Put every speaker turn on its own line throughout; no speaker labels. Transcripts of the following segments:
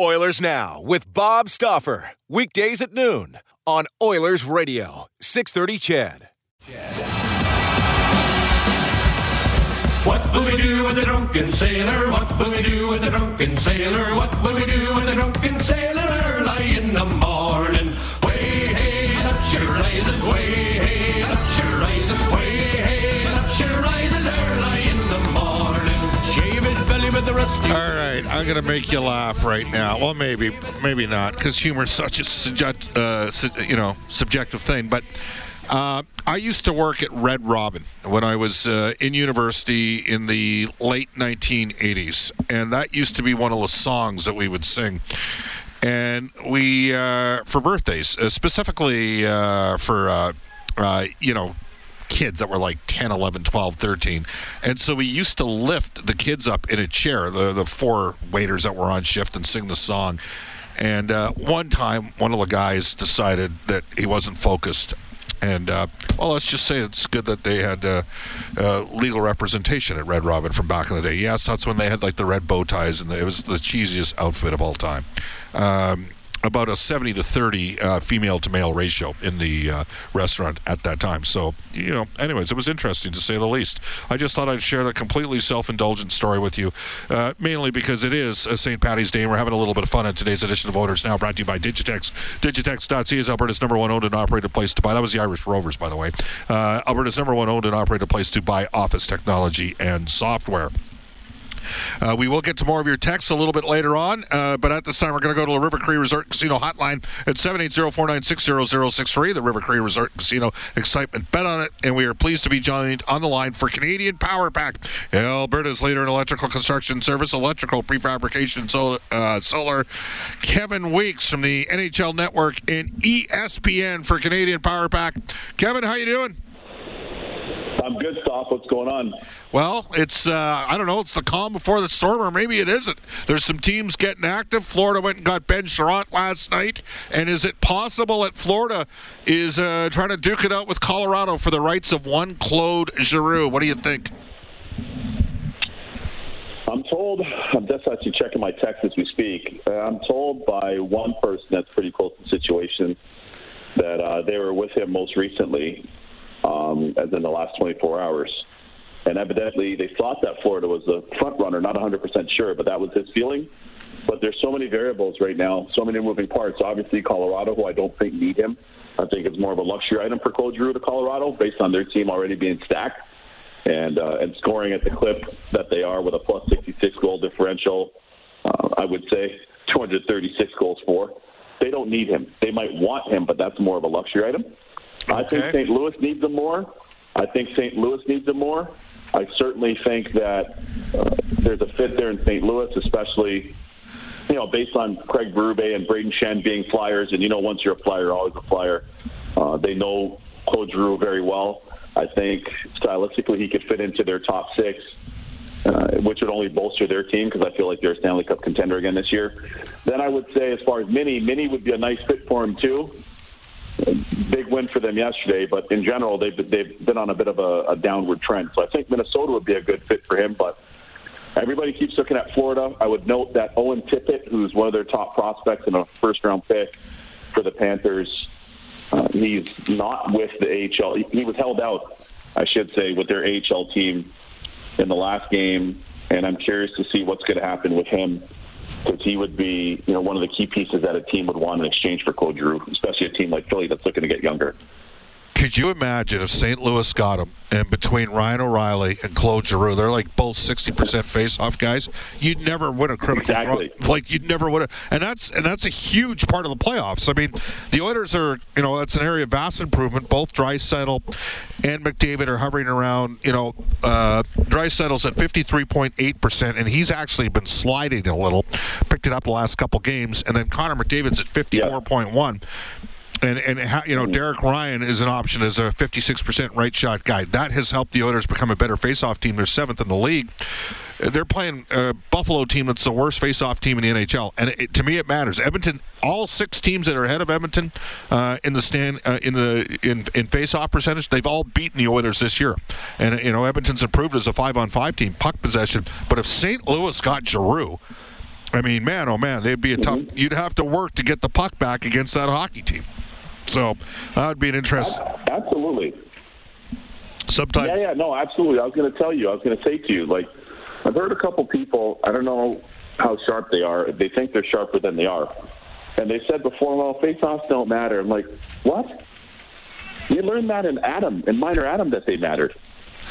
Oilers Now with Bob Stauffer. Weekdays at noon on Oilers Radio, 630 CHED.
What will we do with the drunken sailor? What will we do with the drunken sailor? What will we do with the drunken sailor
right, I'm gonna make you laugh right now. Well, maybe, maybe not, because humor is such a subject, uh, you know, subjective thing. But uh, I used to work at Red Robin when I was uh, in university in the late 1980s, and that used to be one of the songs that we would sing. And we, uh, for birthdays, uh, specifically uh, for, you know, kids that were like 10, 11, 12, 13. And so we used to lift the kids up in a chair, the, the four waiters that were on shift, and sing the song. And uh, one time, one of the guys decided that he wasn't focused. And, uh, well, let's just say it's good that they had uh, uh, legal representation at Red Robin from back in the day. Yes, that's when they had like the red bow ties, and it was the cheesiest outfit of all time. Um, about a 70 to 30 uh, female to male ratio in the uh, restaurant at that time. So, you know, anyways, it was interesting to say the least. I just thought I'd share that completely self indulgent story with you, uh, mainly because it is St. Patty's Day and we're having a little bit of fun on today's edition of Oilers Now, brought to you by Digitex. Digitex.ca is Alberta's number one owned and operated place to buy. That was the Irish Rovers, by the way. Uh, Alberta's number one owned and operated place to buy office technology and software. Uh, we will get to more of your texts a little bit later on, uh, but at this time, we're going to go to the River Cree Resort Casino hotline at 780-496-0063, the River Cree Resort Casino Excitement Bet on it, and we are pleased to be joined on the line for Canadian Power Pack, Alberta's leader in electrical construction service, electrical prefabrication, solar, uh, solar, Kevin Weekes from the NHL Network and ESPN for Canadian Power Pack. Kevin, how you doing?
I'm good, Stop. What's going on?
Well, it's uh, I don't know. It's the calm before the storm, or maybe it isn't. There's some teams getting active. Florida went and got Ben Chiarot last night, and is it possible that Florida is uh, trying to duke it out with Colorado for the rights of one Claude Giroux? What do you think?
I'm told, I'm just actually checking my text as we speak. Uh, I'm told by one person that's pretty close to the situation that uh, they were with him most recently, um, as in the last 24 hours. And evidently, they thought that Florida was the front runner, not 100% sure, but that was his feeling. But there's so many variables right now, so many moving parts. Obviously, Colorado, who I don't think need him, I think it's more of a luxury item for Claude Giroux to Colorado, based on their team already being stacked and uh, and scoring at the clip that they are with a plus 66 goal differential. Uh, I would say 236 goals for. They don't need him. They might want him, but that's more of a luxury item. I think St. Louis needs them more. I think St. Louis needs them more. I certainly think that uh, there's a fit there in St. Louis, especially you know based on Craig Berube and Brayden Schenn being flyers, and you know once you're a flyer, you're always a flyer. Uh, they know Claude Giroux very well. I think stylistically he could fit into their top six, uh, which would only bolster their team because I feel like they're a Stanley Cup contender again this year. Then I would say, as far as Mini, Mini would be a nice fit for him too. Big win for them yesterday, but in general they've they've been on a bit of a, a downward trend. So I think Minnesota would be a good fit for him, but. Everybody keeps looking at Florida. I would note that Owen Tippett, who's one of their top prospects and a first round pick for the Panthers, Uh, he's not with the AHL. He was held out, I should say, with their AHL team in the last game, and I'm curious to see what's going to happen with him because he would be, you know, one of the key pieces that a team would want in exchange for Claude Giroux, especially a team like Philly that's looking to get younger.
Could you imagine if St. Louis got him, and between Ryan O'Reilly and Claude Giroux, they're like both sixty percent face-off guys. You'd never win a critical
Exactly.
draw. Like you'd never win, a, and that's and that's a huge part of the playoffs. I mean, the Oilers are, you know, that's an area of vast improvement. Both Draisaitl and McDavid are hovering around. You know, uh, Draisaitl's at fifty-three point eight percent, and he's actually been sliding a little. Picked it up the last couple games, and then Connor McDavid's at fifty-four point one. And and you know Derek Ryan is an option as a 56% right shot guy. That has helped the Oilers become a better faceoff team. They're seventh in the league. Uh, They're playing a Buffalo team that's the worst faceoff team in the NHL, and it, to me it matters. Edmonton, all six teams that are ahead of Edmonton uh, in the stand uh, in the in in faceoff percentage, they've all beaten the Oilers this year. And you know Edmonton's improved as a five on five team, puck possession. But if St. Louis got Giroux. I mean, man, oh man, they'd be a tough. You'd have to work to get the puck back against that hockey team. So that would be an interest.
Absolutely.
Sometimes,
Yeah, yeah, no, absolutely. I was going to tell you, I was going to say to you, like, I've heard a couple people, I don't know how sharp they are. They think they're sharper than they are. And they said before, well, face-offs don't matter. I'm like, what? You learned that in Adam, in minor Adam, that they mattered.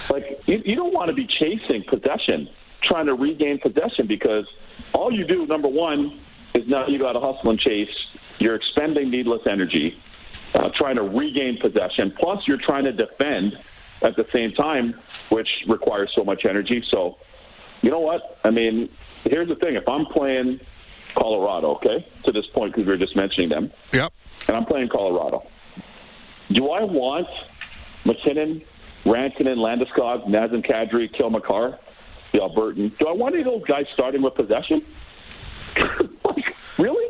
Like, you, you don't want to be chasing possession, trying to regain possession, because all you do, number one, is now you got to hustle and chase. You're expending needless energy, uh, trying to regain possession. Plus, you're trying to defend at the same time, which requires so much energy. So, you know what? I mean, here's the thing: if I'm playing Colorado, okay, to this point because we were just mentioning them,
yep.
and I'm playing Colorado, do I want MacKinnon, Rantanen, Landeskog, Nazem Kadri, Cale Makar, the Albertan? Do I want any of those guys starting with possession? like, really?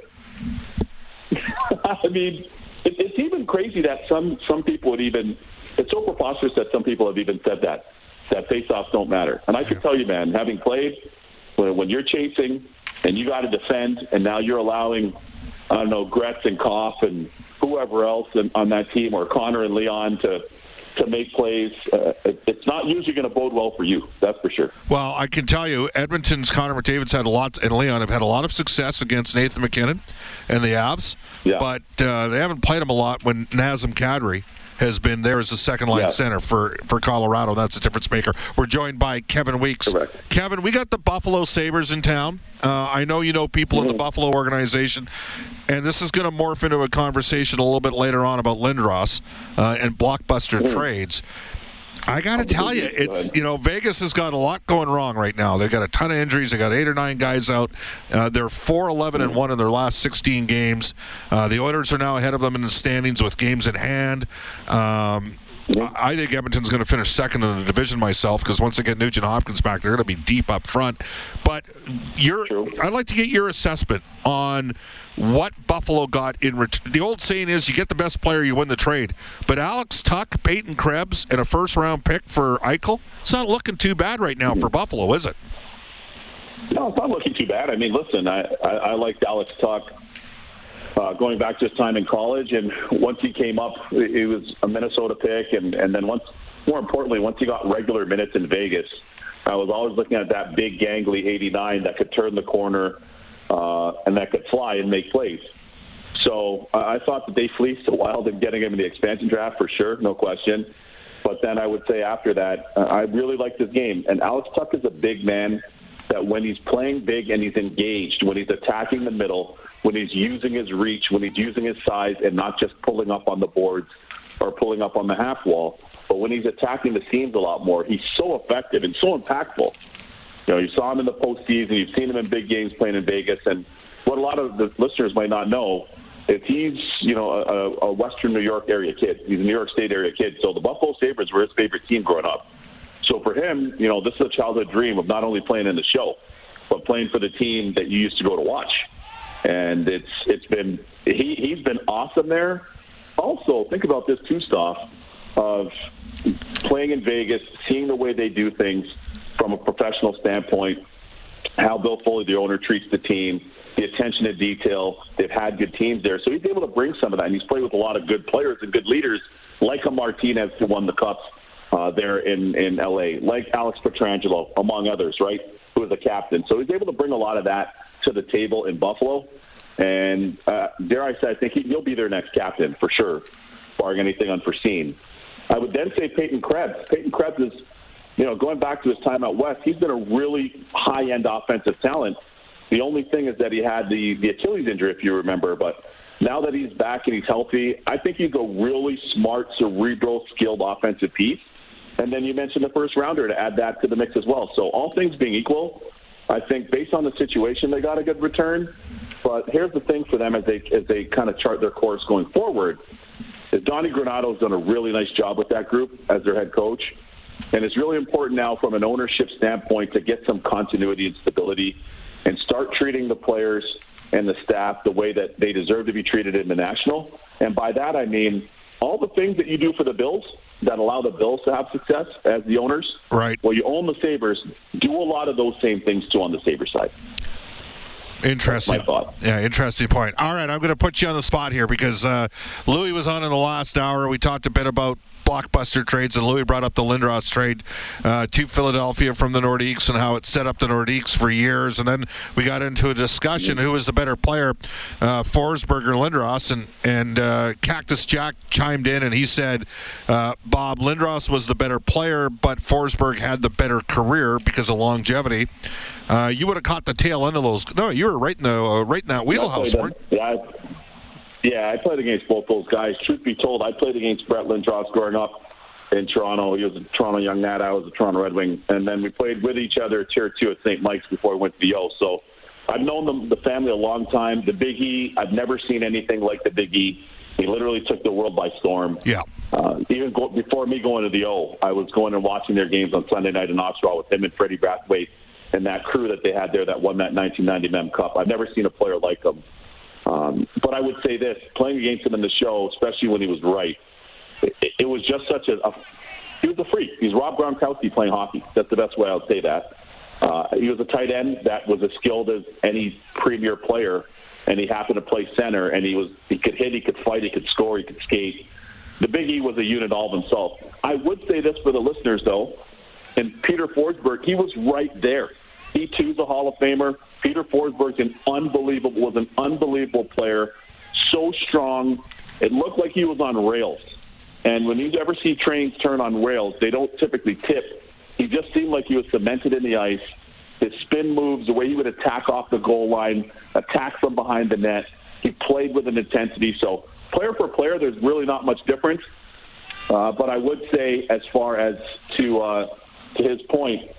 I mean, it, it's even crazy that some some people would even. It's so preposterous that some people have even said that that faceoffs don't matter. And I can tell you, man, having played when, when you're chasing and you got to defend, and now you're allowing I don't know Gretz and Koff and whoever else in, on that team, or Connor and Leon to to make plays. Uh, it, it's not usually going to bode well for you. That's for sure.
Well, I can tell you, Edmonton's Connor McDavid's had a lot, and Leon have had a lot of success against Nathan MacKinnon and the Avs,
Yeah.
but uh, they haven't played him a lot when Nazem Kadri has been there as a second line
Yeah.
center for, for Colorado. That's a difference maker. We're joined by Kevin Weekes.
Correct.
Kevin, we got the Buffalo Sabres in town. Uh, I know you know people in the Buffalo organization, and this is going to morph into a conversation a little bit later on about Lindros uh, and blockbuster trades. I got to tell you, it's
Good.
you know Vegas has got a lot going wrong right now. They've got a ton of injuries. They got eight or nine guys out. Uh, they're four eleven and one in their last sixteen games. Uh, the Oilers are now ahead of them in the standings with games in hand. Um, I I think Edmonton's going to finish second in the division myself because once they get Nugent Hopkins back, they're going to be deep up front. But your. I'd like to get your assessment on what Buffalo got in return. The old saying is, you get the best player, you win the trade. But Alex Tuch, Peyton Krebs, and a first-round pick for Eichel, it's not looking too bad right now for Buffalo, is it?
No, it's not looking too bad. I mean, listen, I, I, I liked Alex Tuch uh, going back to his time in college, and once he came up, he was a Minnesota pick, and, and then once, more importantly, once he got regular minutes in Vegas, I was always looking at that big, gangly 89 that could turn the corner uh, and that could fly and make plays. So I thought that they fleeced the Wild in getting him in the expansion draft for sure, no question. But then I would say after that, uh, I really liked his game. And Alex Tuch is a big man that when he's playing big and he's engaged, when he's attacking the middle, when he's using his reach, when he's using his size and not just pulling up on the boards or pulling up on the half wall, but when he's attacking the seams a lot more, he's so effective and so impactful. You know, you saw him in the postseason, you've seen him in big games playing in Vegas, and what a lot of the listeners might not know is he's, you know, a, a Western New York area kid. He's a New York State area kid. So the Buffalo Sabres were his favorite team growing up. So for him, you know, this is a childhood dream of not only playing in the show, but playing for the team that you used to go to watch. And it's it's been he he's been awesome there. Also, think about this too, Stoff, of playing in Vegas, seeing the way they do things from a professional standpoint, how Bill Foley, the owner, treats the team, the attention to detail. They've had good teams there, so he's able to bring some of that. And he's played with a lot of good players and good leaders, like a Martinez who won the cups uh, there in in LA, like Alex Pietrangelo, among others, right? Who was a captain. So he's able to bring a lot of that to the table in Buffalo. And uh, dare I say, I think he, he'll be their next captain for sure, barring anything unforeseen. I would then say Peyton Krebs. Peyton Krebs is, you know, going back to his time out west, he's been a really high-end offensive talent. The only thing is that he had the, the Achilles injury, if you remember. But now that he's back and he's healthy, I think he's a really smart, cerebral, skilled offensive piece. And then you mentioned the first rounder to add that to the mix as well. So all things being equal, I think based on the situation, they got a good return. But here's the thing for them as they as they kind of chart their course going forward is Donnie Granato's done a really nice job with that group as their head coach. And it's really important now from an ownership standpoint to get some continuity and stability and start treating the players and the staff the way that they deserve to be treated in the national. And by that I mean all the things that you do for the Bills that allow the Bills to have success as the owners.
Right.
Well, you own the Sabres. Do a lot of those same things too on the Sabres side.
Interesting.
my.
Yeah, interesting point. All right, I'm going to put you on the spot here because uh, Louis was on in the last hour. We talked a bit about blockbuster trades, and Louis brought up the Lindros trade uh, to Philadelphia from the Nordiques and how it set up the Nordiques for years. And then we got into a discussion who was the better player, uh, Forsberg or Lindros, and and uh, Cactus Jack chimed in and he said uh, Bob Lindros was the better player, but Forsberg had the better career because of longevity. Uh, you would have caught the tail end of those. No, you were right in the uh, right in that wheelhouse.
Yeah, yeah, I played against both those guys. Truth be told, I played against Brett Lindros growing up in Toronto. He was a Toronto Young Nat. I was a Toronto Red Wing, and then we played with each other tier two at St. Mike's before we went to the O. So I've known them, the family a long time. The Big E, I've never seen anything like the Big E. He literally took the world by storm.
Yeah.
Uh, even go, before me going to the O, I was going and watching their games on Sunday night in Ottawa with him and Freddie Brathwaite and that crew that they had there that won that 1990 Mem Cup. I've never seen a player like him. Um, but I would say this: playing against him in the show, especially when he was right, it, it was just such a, a. He was a freak. He's Rob Gronkowski playing hockey. That's the best way I would say that. Uh, he was a tight end that was as skilled as any premier player, and he happened to play center. And he was he could hit, he could fight, he could score, he could skate. The Big E was a unit all of himself. I would say this for the listeners, though, and Peter Forsberg, he was right there. He too's a Hall of Famer. Peter Forsberg's an unbelievable was an unbelievable player, so strong. It looked like he was on rails. And when you ever see trains turn on rails, they don't typically tip. He just seemed like he was cemented in the ice. His spin moves, the way he would attack off the goal line, attack from behind the net. He played with an intensity. So, player for player, there's really not much difference. Uh, but I would say, as far as to uh, to his point,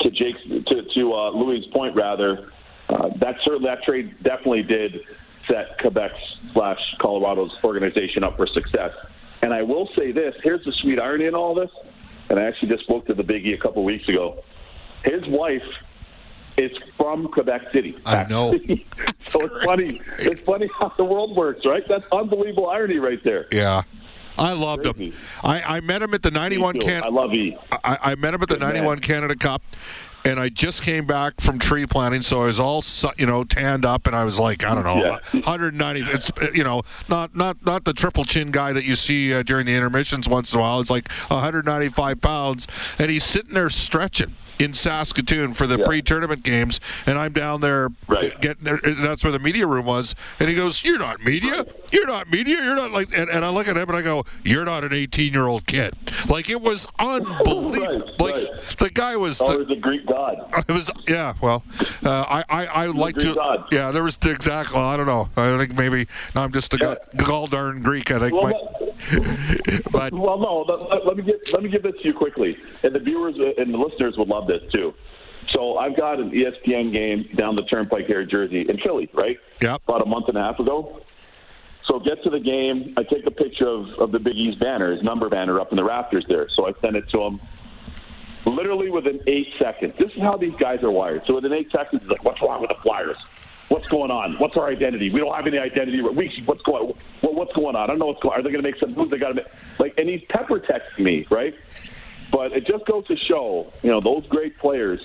to Jake's to, to uh, Louis' point rather, uh, that certainly that trade definitely did set Quebec's slash Colorado's organization up for success. And I will say this: here's the sweet irony in all this. And I actually just spoke to the Biggie a couple of weeks ago. His wife is from Quebec City.
I know.
so it's funny. It's funny how the world works, right? That's unbelievable irony right there.
Yeah. I loved him. I, I met him at the 91
Me too.
Can-
I love E.
I, I met him at the
Good man.
91 Canada Cup, and I just came back from tree planting, so I was all you know tanned up, and I was like, I don't know,
Yeah.
190. It's you know not not not the triple chin guy that you see uh, during the intermissions once in a while. It's like 195 pounds, and he's sitting there stretching. In Saskatoon for the
Yeah.
pre-tournament games, and I'm down there
Right.
getting there. That's where the media room was, and he goes, "You're not media. You're not media. You're not like." And, and I look at him and I go, "You're not an 18 year old kid." Like it was unbelievable.
Right,
like
right.
the guy was.
Oh,
the-
there's a Greek god.
it was yeah. Well, uh, I I, I like to
Greek god.
yeah. There was the exact. Well, I don't know. I think maybe no, I'm just a
Yeah.
gall darn Greek. I think.
Well,
my- but
well, no. Let, let- me get let me give this to you quickly, and the viewers and the listeners would love this too. So I've got an ESPN game down the turnpike here in Jersey, in Philly, right?
Yep.
About a month and a half ago. So get to the game. I take a picture of, of the Big E's banner, his number banner up in the rafters there. So I send it to him. Literally within eight seconds. This is how these guys are wired. So within eight seconds, he's like, "What's wrong with the Flyers? What's going on? What's our identity? We don't have any identity. We, what's going? Well, what's going on? I don't know what's going. on. Are they going to make some moves? They got to make like." And he's pepper texting me, right? But it just goes to show, you know, those great players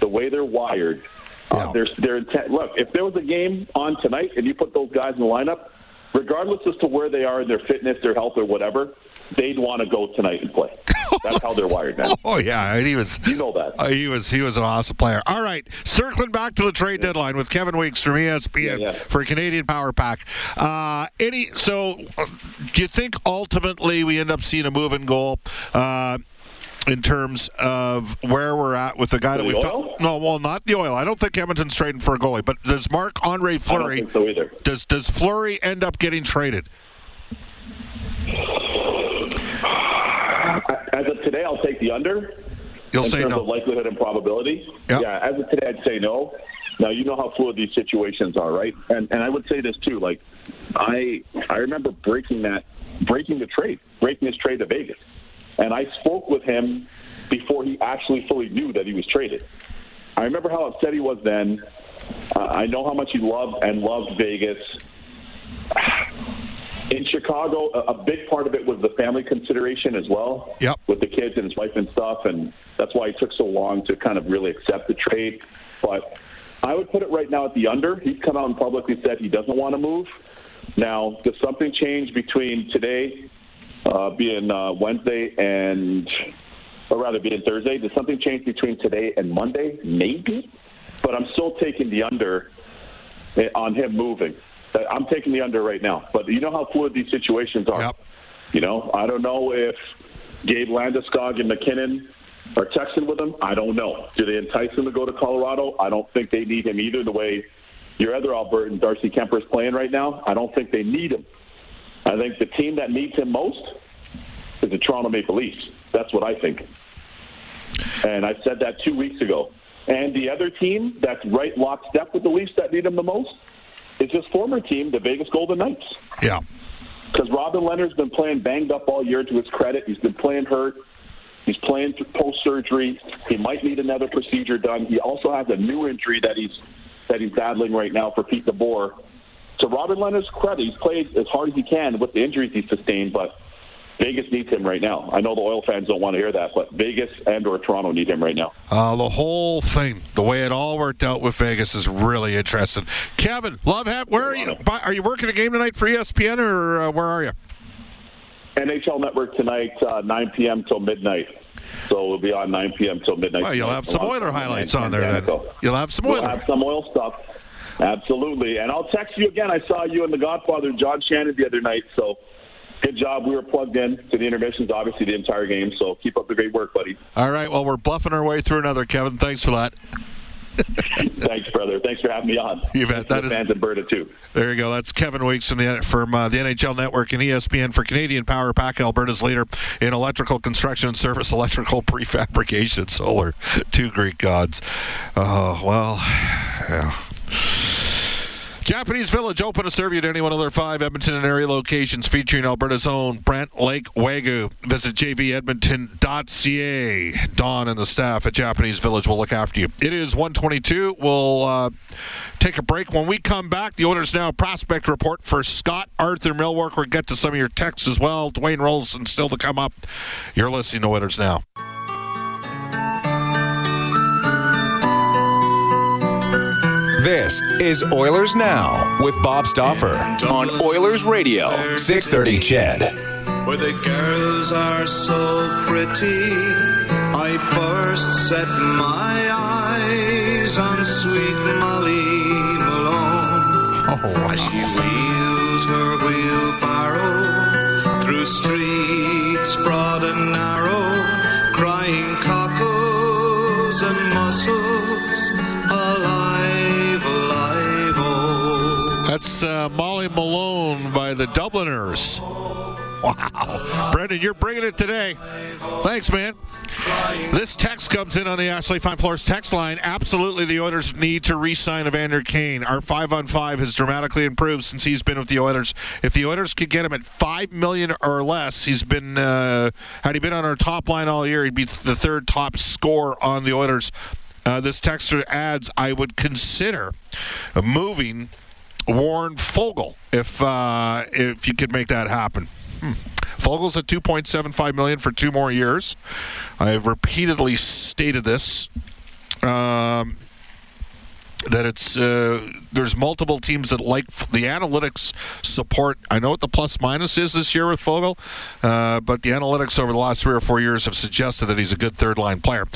the way they're wired, uh,
Yeah.
their their intent. Look, if there was a game on tonight and you put those guys in the lineup, regardless as to where they are in their fitness, their health, or whatever, they'd want to go tonight and play. That's how they're wired now.
Oh yeah, and he was.
You know that.
Uh, he was he was an awesome player. All right, circling back to the trade deadline with Kevin Weekes from ESPN
Yeah, yeah.
for Canadian Power Pack. Uh, any so, uh, do you think ultimately we end up seeing a move and goal? Uh, in terms of where we're at with the guy
For
that we've talked. No, well, not the oil. I don't think Edmonton's trading for a goalie. But does Mark Andre
I don't
Fleury
think so either.
does does Fleury end up getting traded?
As of today, I'll take the under.
You'll
in
say
terms
no.
of likelihood and probability.
Yep.
Yeah, as of today, I'd say no. Now you know how fluid these situations are, right? And and I would say this too. Like, I I remember breaking that, breaking the trade, breaking his trade to Vegas, and I spoke with him before he actually fully knew that he was traded. I remember how upset he was then. Uh, I know how much he loved and loved Vegas. In Chicago, a, a big part of it was the family consideration as well
Yep.
with the kids and his wife and stuff, and that's why it took so long to kind of really accept the trade. But I would put it right now at the under. He's come out and publicly said he doesn't want to move. Now, does something change between today, uh, being uh, Wednesday, and or rather being Thursday? Does something change between today and Monday? Maybe, but I'm still taking the under eh, on him moving. I'm taking the under right now. But you know how fluid these situations are.
Yep.
You know, I don't know if Gabe Landeskog and MacKinnon are texting with him. I don't know. Do they entice him to go to Colorado? I don't think they need him either. The way your other Albertan, Darcy Kuemper, is playing right now, I don't think they need him. I think the team that needs him most is the Toronto Maple Leafs. That's what I think. And I said that two weeks ago. And the other team that's right lockstep with the Leafs that need him the most is his former team, the Vegas Golden Knights.
Yeah.
Because Robin Lehner's been playing banged up all year to his credit. He's been playing hurt. He's playing post surgery. He might need another procedure done. He also has a new injury that he's that he's battling right now for Pete DeBoer. To Robin Lehner's credit, he's played as hard as he can with the injuries he's sustained, but Vegas needs him right now. I know the oil fans don't want to hear that, but Vegas and or Toronto need him right now.
Uh, the whole thing, the way it all worked out with Vegas, is really interesting. Kevin, love hat. Where are you? Are you working a game tonight for ESPN, or uh, where are you?
NHL Network tonight, uh, 9 p.m. till midnight. So we'll be on 9 p.m. till midnight.
Well, you'll have some Oiler highlights on there then. You'll have some
We'll have some oil stuff. Absolutely. And I'll text you again. I saw you and the Godfather, John Shannon, the other night. So good job. We were plugged in to the intermissions, obviously, the entire game. So keep up the great work, buddy.
All right. Well, we're bluffing our way through another, Kevin. Thanks for that.
Thanks, brother. Thanks for having me on.
You bet. That is-
fans in Berta, too.
There you go. That's Kevin Weekes from the from uh, the NHL Network and ESPN for Canadian Power Pack, Alberta's leader in electrical construction and service, electrical prefabrication, solar. Two Greek gods. Oh well, yeah. Japanese Village open to serve you at any one of their five Edmonton and area locations featuring Alberta's own Brant Lake Wagyu. Visit jvedmonton.ca. Don and the staff at Japanese Village will look after you. It is 122. We'll uh, take a break. When we come back, the Oilers Now prospect report for Scott Arthur Millwork. We'll get to some of your texts as well. Dwayne Roloson still to come up. You're listening to Oilers Now.
This is Oilers Now with Bob Stauffer on Oilers Radio, 630 CHED.
where the girls are so pretty. I first set my eyes on sweet Molly Malone Oh, as she wheeled her wheelbarrow through streets broad and narrow, crying cockles and mussels,
That's uh, Molly Malone by the Dubliners. Wow. Brendan, you're bringing it today. Thanks, man. This text comes in on the Ashley Fine Floors text line. Absolutely, the Oilers need to re-sign Evander Kane. Our five on five has dramatically improved since he's been with the Oilers. If the Oilers could get him at five million or less, he's been uh, had he been on our top line all year, he'd be the third top scorer on the Oilers. Uh, this texter adds, I would consider moving Warren Foegele if uh, if you could make that happen. Hmm. Foegele's at 2.75 million for two more years. I have repeatedly stated this Um, that it's uh, there's multiple teams that like the analytics support. I know what the plus minus is this year with Foegele, uh, but the analytics over the last three or four years have suggested that he's a good third line player.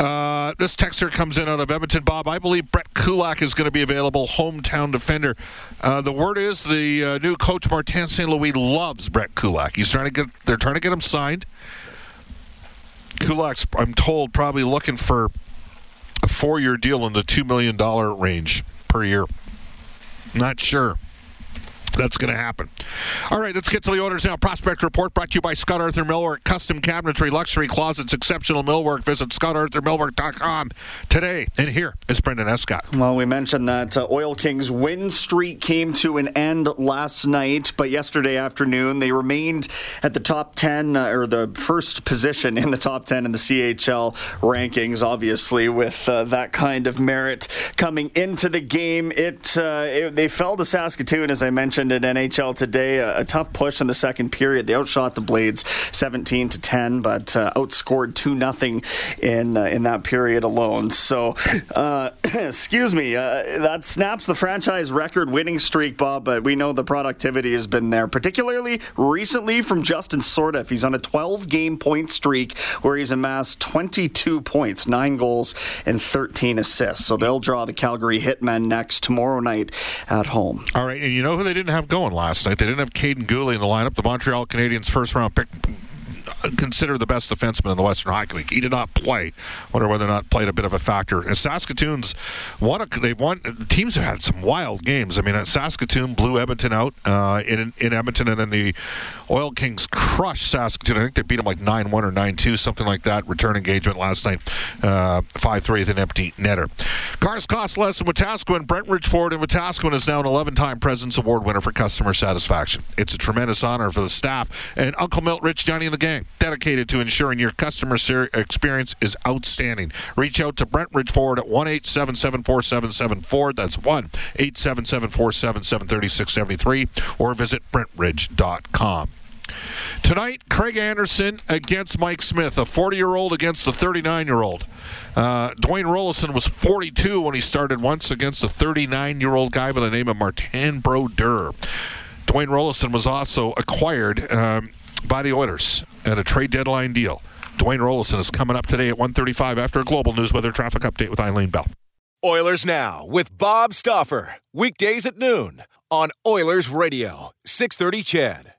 Uh, this texter comes in out of Edmonton. Bob, I believe Brett Kulak is going to be available, hometown defender. Uh, the word is the uh, new coach Martin St. Louis loves Brett Kulak. He's trying to get they're trying to get him signed. Kulak's, I'm told, probably looking for a four-year deal in the two million dollar range per year. Not sure that's going to happen. All right, let's get to the orders now. Prospect Report brought to you by Scott Arthur Millwork. Custom cabinetry, luxury closets, exceptional millwork. Visit scottarthurmillwork.com today. And here is Brendan Escott.
Well, we mentioned that uh, Oil Kings win streak came to an end last night, but yesterday afternoon they remained at the top 10 uh, or the first position in the top 10 in the CHL rankings, obviously, with uh, that kind of merit coming into the game. It, uh, it, They fell to Saskatoon, as I mentioned mentioned in NHL today, a, a, tough push in the second period. They outshot the Blades 17 to 10, but uh, outscored 2 nothing in uh, in that period alone. So, uh, excuse me, uh, that snaps the franchise record winning streak, Bob. But we know the productivity has been there, particularly recently from Justin Sourdif. He's on a 12 game point streak where he's amassed 22 points, nine goals, and 13 assists. So they'll draw the Calgary Hitmen next tomorrow night at home.
All right, and you know who they didn't have going last night. They didn't have Kaiden Guhle in the lineup. The Montreal Canadiens first round pick considered the best defenseman in the Western Hockey League. He did not play. Wonder whether or not played a bit of a factor. And Saskatoon's won. A, they've won. Teams have had some wild games. I mean, Saskatoon blew Edmonton out uh, in in Edmonton, and then the Oil Kings crushed Saskatoon. I think they beat them like nine one or nine two, something like that. Return engagement last night, uh, five three with an empty netter. Cars cost less in Wetaskiwin. Brentridge Ford in Wetaskiwin is now an 11-time President's Award winner for customer satisfaction. It's a tremendous honor for the staff and Uncle Milt, Rich, Johnny, and the gang dedicated to ensuring your customer experience is outstanding. Reach out to Brentridge Ford at 1 877 Ford. That's 1 877 3673 or visit BrentRidge.com. Tonight, Craig Anderson against Mike Smith, a 40 year old against a 39 year old. Uh, Dwayne Roloson was 42 when he started once against a 39 year old guy by the name of Martin Brodeur. Dwayne Roloson was also acquired um, by the Oilers at a trade deadline deal. Dwayne Roloson is coming up today at 1:35 after a global news weather traffic update with Eileen Bell.
Oilers Now with Bob Stauffer. Weekdays at noon on Oilers Radio, 630 CHED.